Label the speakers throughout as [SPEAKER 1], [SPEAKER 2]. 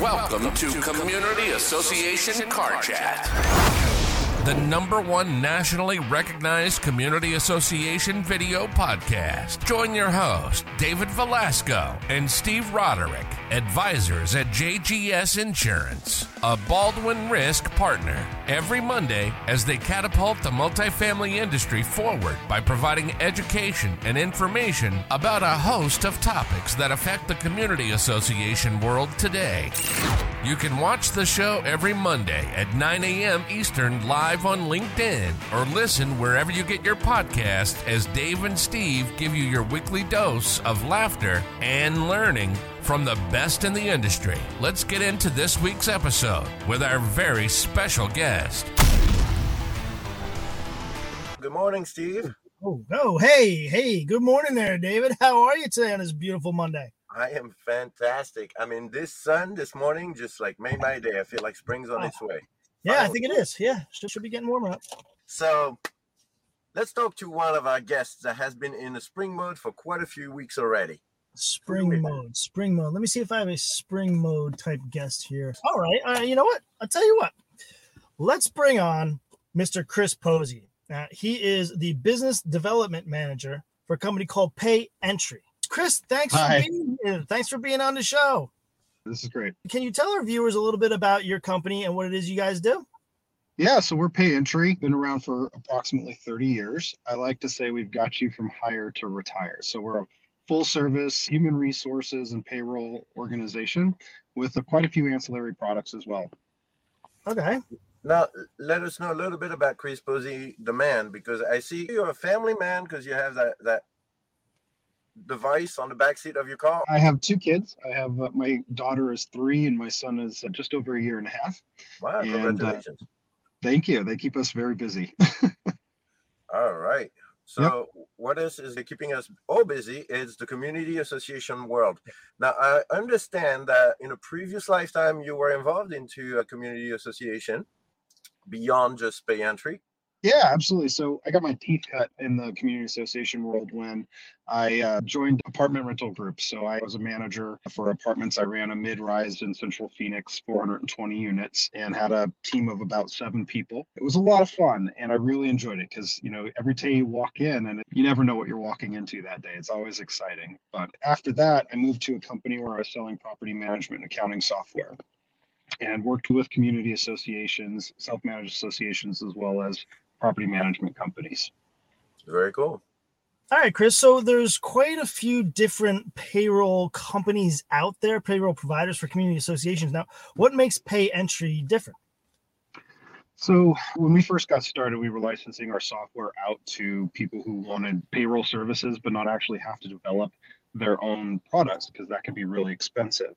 [SPEAKER 1] Welcome to Community Association Car Chat. The number one nationally recognized community association video podcast. Join your host, David Velasco and Steve Roderick, advisors at JGS Insurance, a Baldwin Risk partner, every Monday as they catapult the multifamily industry forward by providing education and information about a host of topics that affect the community association world today. You can watch the show every Monday at 9 a.m. Eastern live on LinkedIn or listen wherever you get your podcast as Dave and Steve give you your weekly dose of laughter and learning from the best in the industry. Let's get into this week's episode with our very special guest.
[SPEAKER 2] Good morning, Steve.
[SPEAKER 3] Oh, no. Hey, hey, good morning there, David. How are you today on this beautiful Monday?
[SPEAKER 2] I am fantastic. I mean, this sun this morning just like made my day. I feel like spring's on
[SPEAKER 3] Oh.
[SPEAKER 2] its way.
[SPEAKER 3] Yeah, I think it is. Yeah, should, should be getting warmer up.
[SPEAKER 2] So let's talk to one of our guests that has been in the spring mode for quite a few weeks already.
[SPEAKER 3] Spring mode, spring mode. Let me see if I have a spring mode type guest here. All right. Uh, you know what? I'll tell you what. Let's bring on Mr. Chris Poese. Uh, he is the business development manager for a company called Pay Entry. Chris, thanks
[SPEAKER 4] Hi.
[SPEAKER 3] for being here. Thanks for being on the show.
[SPEAKER 4] This is great.
[SPEAKER 3] Can you tell our viewers a little bit about your company and what it is you guys do?
[SPEAKER 4] Yeah, so we're Payentry, been around for approximately 30 years. I like to say we've got you from hire to retire. So we're a full service human resources and payroll organization with uh, quite a few ancillary products as well.
[SPEAKER 3] Okay.
[SPEAKER 2] Now, let us know a little bit about Chris Poese, the man, because I see you're a family man because you have that that device on the back seat of your car.
[SPEAKER 4] I have two kids. I have uh, my daughter is three and my son is uh, just over a year and a half.
[SPEAKER 2] Wow,
[SPEAKER 4] And, uh,
[SPEAKER 2] congratulations.
[SPEAKER 4] Thank you. They keep us very busy.
[SPEAKER 2] All right. So what else is keeping us all busy is the community association world. Now I understand that in a previous lifetime you were involved into a community association beyond just Payentry.
[SPEAKER 4] Yeah, absolutely. So I got my teeth cut in the community association world when I uh, joined apartment rental groups. So I was a manager for apartments. I ran a mid-rise in Central Phoenix, 420 units, and had a team of about seven people. It was a lot of fun, and I really enjoyed it because you know every day you walk in, and you never know what you're walking into that day. It's always exciting. But after that, I moved to a company where I was selling property management and accounting software. And worked with community associations, self-managed associations, as well as property management companies.
[SPEAKER 2] Very cool.
[SPEAKER 3] All right, Chris. So there's quite a few different payroll companies out there, payroll providers for community associations. Now, what makes Payentry different?
[SPEAKER 4] So when we first got started, we were licensing our software out to people who wanted payroll services, but not actually have to develop their own products because that can be really expensive.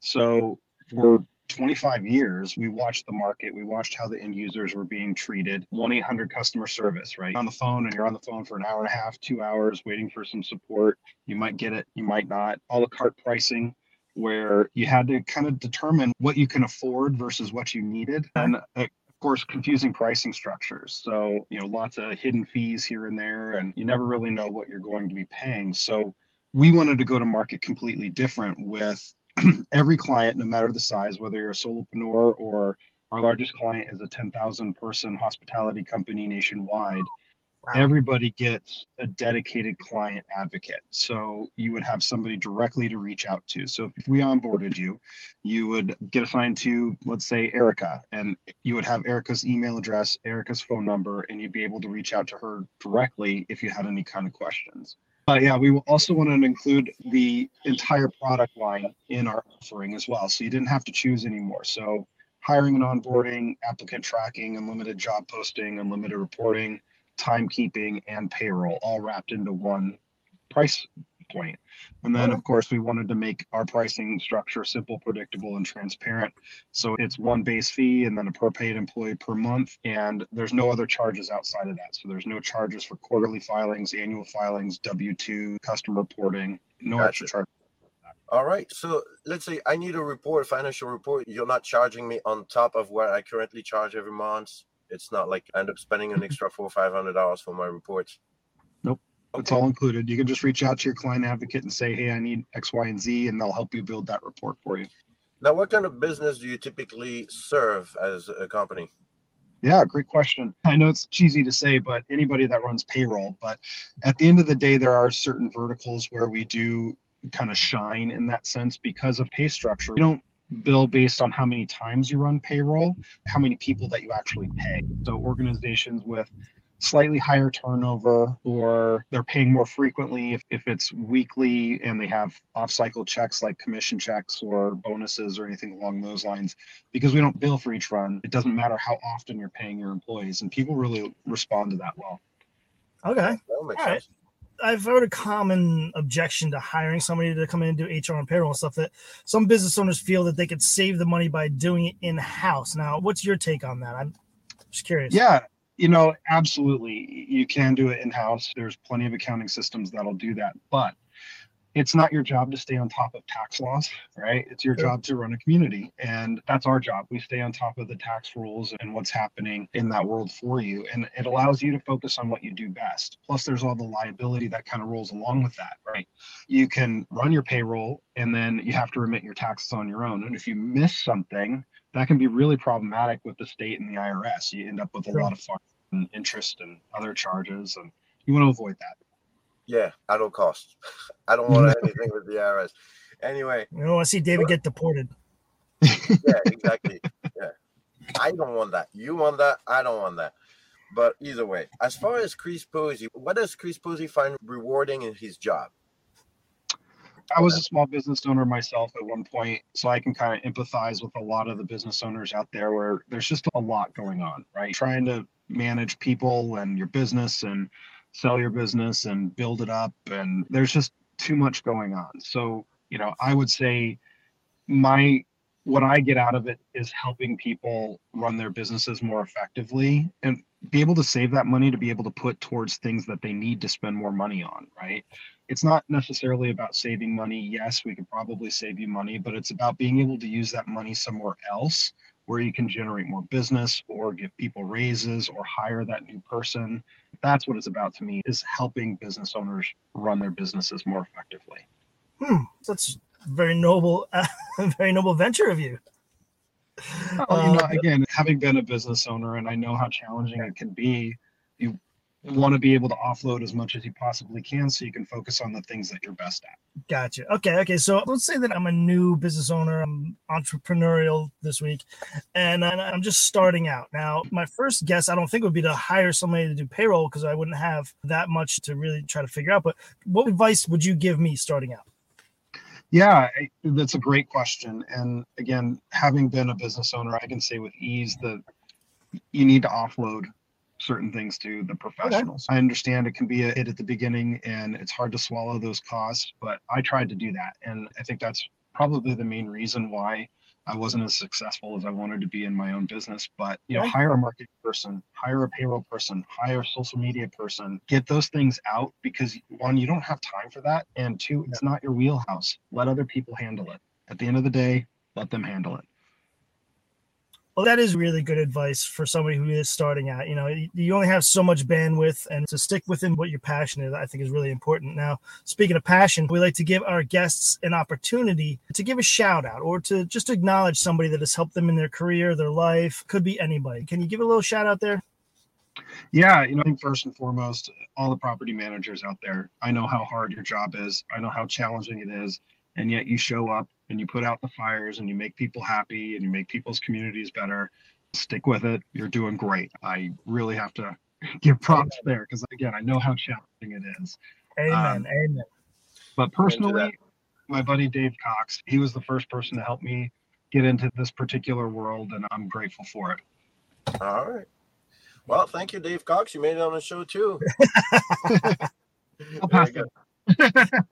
[SPEAKER 4] So for 25 years, we watched the market. We watched how the end users were being treated. 1 800 customer service, right? On the phone, and you're on the phone for an hour and a half, two hours waiting for some support. You might get it, you might not. A la carte pricing, where you had to kind of determine what you can afford versus what you needed. And uh, of course, confusing pricing structures. So, you know, lots of hidden fees here and there, and you never really know what you're going to be paying. So, we wanted to go to market completely different with every client, no matter the size, whether you're a solopreneur or our largest client is a 10,000 person hospitality company nationwide. Everybody gets a dedicated client advocate. So you would have somebody directly to reach out to. So if we onboarded you, you would get assigned to, let's say, Erica, and you would have Erica's email address, Erica's phone number, and you'd be able to reach out to her directly if you had any kind of questions. But yeah, we also want to include the entire product line in our offering as well. So you didn't have to choose anymore. So hiring and onboarding, applicant tracking, unlimited job posting, unlimited reporting, timekeeping, and payroll all wrapped into one price point. And then, of course, we wanted to make our pricing structure simple, predictable, and transparent. So it's one base fee and then a per paid employee per month. And there's no other charges outside of that. So there's no charges for quarterly filings, annual filings, W 2, custom reporting, no
[SPEAKER 2] Gotcha.
[SPEAKER 4] extra charge.
[SPEAKER 2] All right. So let's say I need a report, a financial report. You're not charging me on top of what I currently charge every month. It's not like I end up spending an extra four or five hundred dollars for my reports.
[SPEAKER 4] Nope. It's all included. You can just reach out to your client advocate and say, hey, I need X, Y, and Z, and they'll help you build that report for you.
[SPEAKER 2] Now, what kind of business do you typically serve as a company?
[SPEAKER 4] Yeah, great question. I know it's cheesy to say, but anybody that runs payroll, but at the end of the day, there are certain verticals where we do kind of shine in that sense because of pay structure. We don't bill based on how many times you run payroll, how many people that you actually pay. So organizations with slightly higher turnover or they're paying more frequently if, if it's weekly and they have off cycle checks like commission checks or bonuses or anything along those lines because we don't bill for each run it doesn't matter how often you're paying your employees and people really respond to that well
[SPEAKER 3] okay all right I've heard a common objection to hiring somebody to come in and do HR and payroll and stuff that some business owners feel that they could save the money by doing it in house. Now, what's your take on that? I'm just curious.
[SPEAKER 4] Yeah, you know, absolutely. You can do it in house. There's plenty of accounting systems that'll do that. But it's not your job to stay on top of tax laws, right? It's your job to run a community. And that's our job. We stay on top of the tax rules and what's happening in that world for you. And it allows you to focus on what you do best. Plus, there's all the liability that kind of rolls along with that, right? You can run your payroll and then you have to remit your taxes on your own. And if you miss something, that can be really problematic with the state and the IRS. You end up with a lot of fines and interest and other charges, and you want to avoid that.
[SPEAKER 2] Yeah, at all costs. I don't want anything with the IRS. Anyway,
[SPEAKER 3] you don't want to see David get deported.
[SPEAKER 2] yeah, exactly. Yeah, I don't want that. You want that. I don't want that. But either way, as far as Chris Poese, what does Chris Poese find rewarding in his job?
[SPEAKER 4] I was a small business owner myself at one point, so I can kind of empathize with a lot of the business owners out there where there's just a lot going on, right? Trying to manage people and your business and sell your business and build it up, and there's just too much going on. So, you know, I would say my what I get out of it is helping people run their businesses more effectively and be able to save that money to be able to put towards things that they need to spend more money on, right? It's not necessarily about saving money. Yes, we could probably save you money, but it's about being able to use that money somewhere else where you can generate more business or give people raises or hire that new person. That's what it's about to me is helping business owners run their businesses more effectively.
[SPEAKER 3] Hmm, that's very noble, uh, very noble venture of you.
[SPEAKER 4] Well, you know, uh, again, having been a business owner and I know how challenging it can be, you Mm-hmm. want to be able to offload as much as you possibly can so you can focus on the things that you're best at.
[SPEAKER 3] Gotcha. Okay. Okay. So let's say that I'm a new business owner, I'm entrepreneurial this week, and I'm just starting out. Now, my first guess, I don't think would be to hire somebody to do payroll because I wouldn't have that much to really try to figure out. But what advice would you give me starting out?
[SPEAKER 4] Yeah, that's a great question. And again, having been a business owner, I can say with ease that you need to offload certain things to the professionals. Okay. I understand it can be a hit at the beginning and it's hard to swallow those costs, but I tried to do that. And I think that's probably the main reason why I wasn't as successful as I wanted to be in my own business. But you know, hire a marketing person, hire a payroll person, hire a social media person, get those things out because one, you don't have time for that. And two, it's not your wheelhouse. Let other people handle it. At the end of the day, let them handle it.
[SPEAKER 3] Well, that is really good advice for somebody who is starting out. You know, you only have so much bandwidth, and to stick within what your passion is, I think, is really important. Now, speaking of passion, we like to give our guests an opportunity to give a shout out or to just acknowledge somebody that has helped them in their career, their life. Could be anybody. Can you give a little shout out there?
[SPEAKER 4] Yeah, you know, first and foremost, all the property managers out there, I know how hard your job is. I know how challenging it is and yet you show up and you put out the fires and you make people happy and you make people's communities better stick with it. You're doing great. I really have to give props there because again i know how challenging it is.
[SPEAKER 3] Amen um, amen.
[SPEAKER 4] but personally my buddy dave cox he was the first person to help me get into this particular world and i'm grateful for it.
[SPEAKER 2] All right. Well thank you dave cox. You made it on the show too.
[SPEAKER 4] I'll pass it.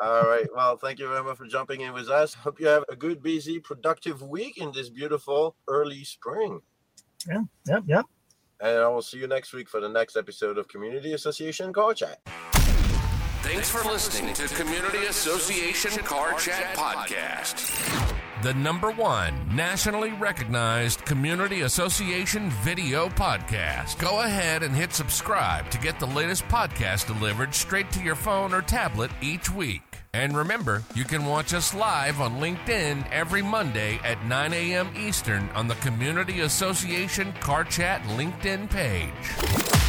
[SPEAKER 2] All right. Well, thank you very much for jumping in with us. Hope you have a good, busy, productive week in this beautiful early spring.
[SPEAKER 3] Yeah. Yep. Yep.
[SPEAKER 2] And I will see you next week for the next episode of Community Association Car Chat.
[SPEAKER 1] Thanks for listening to Community Association Car Chat Podcast, the number one nationally recognized Community Association video podcast. Go ahead and hit subscribe to get the latest podcast delivered straight to your phone or tablet each week. And remember, you can watch us live on LinkedIn every Monday at 9 a.m. Eastern on the Community Association Car Chat LinkedIn page.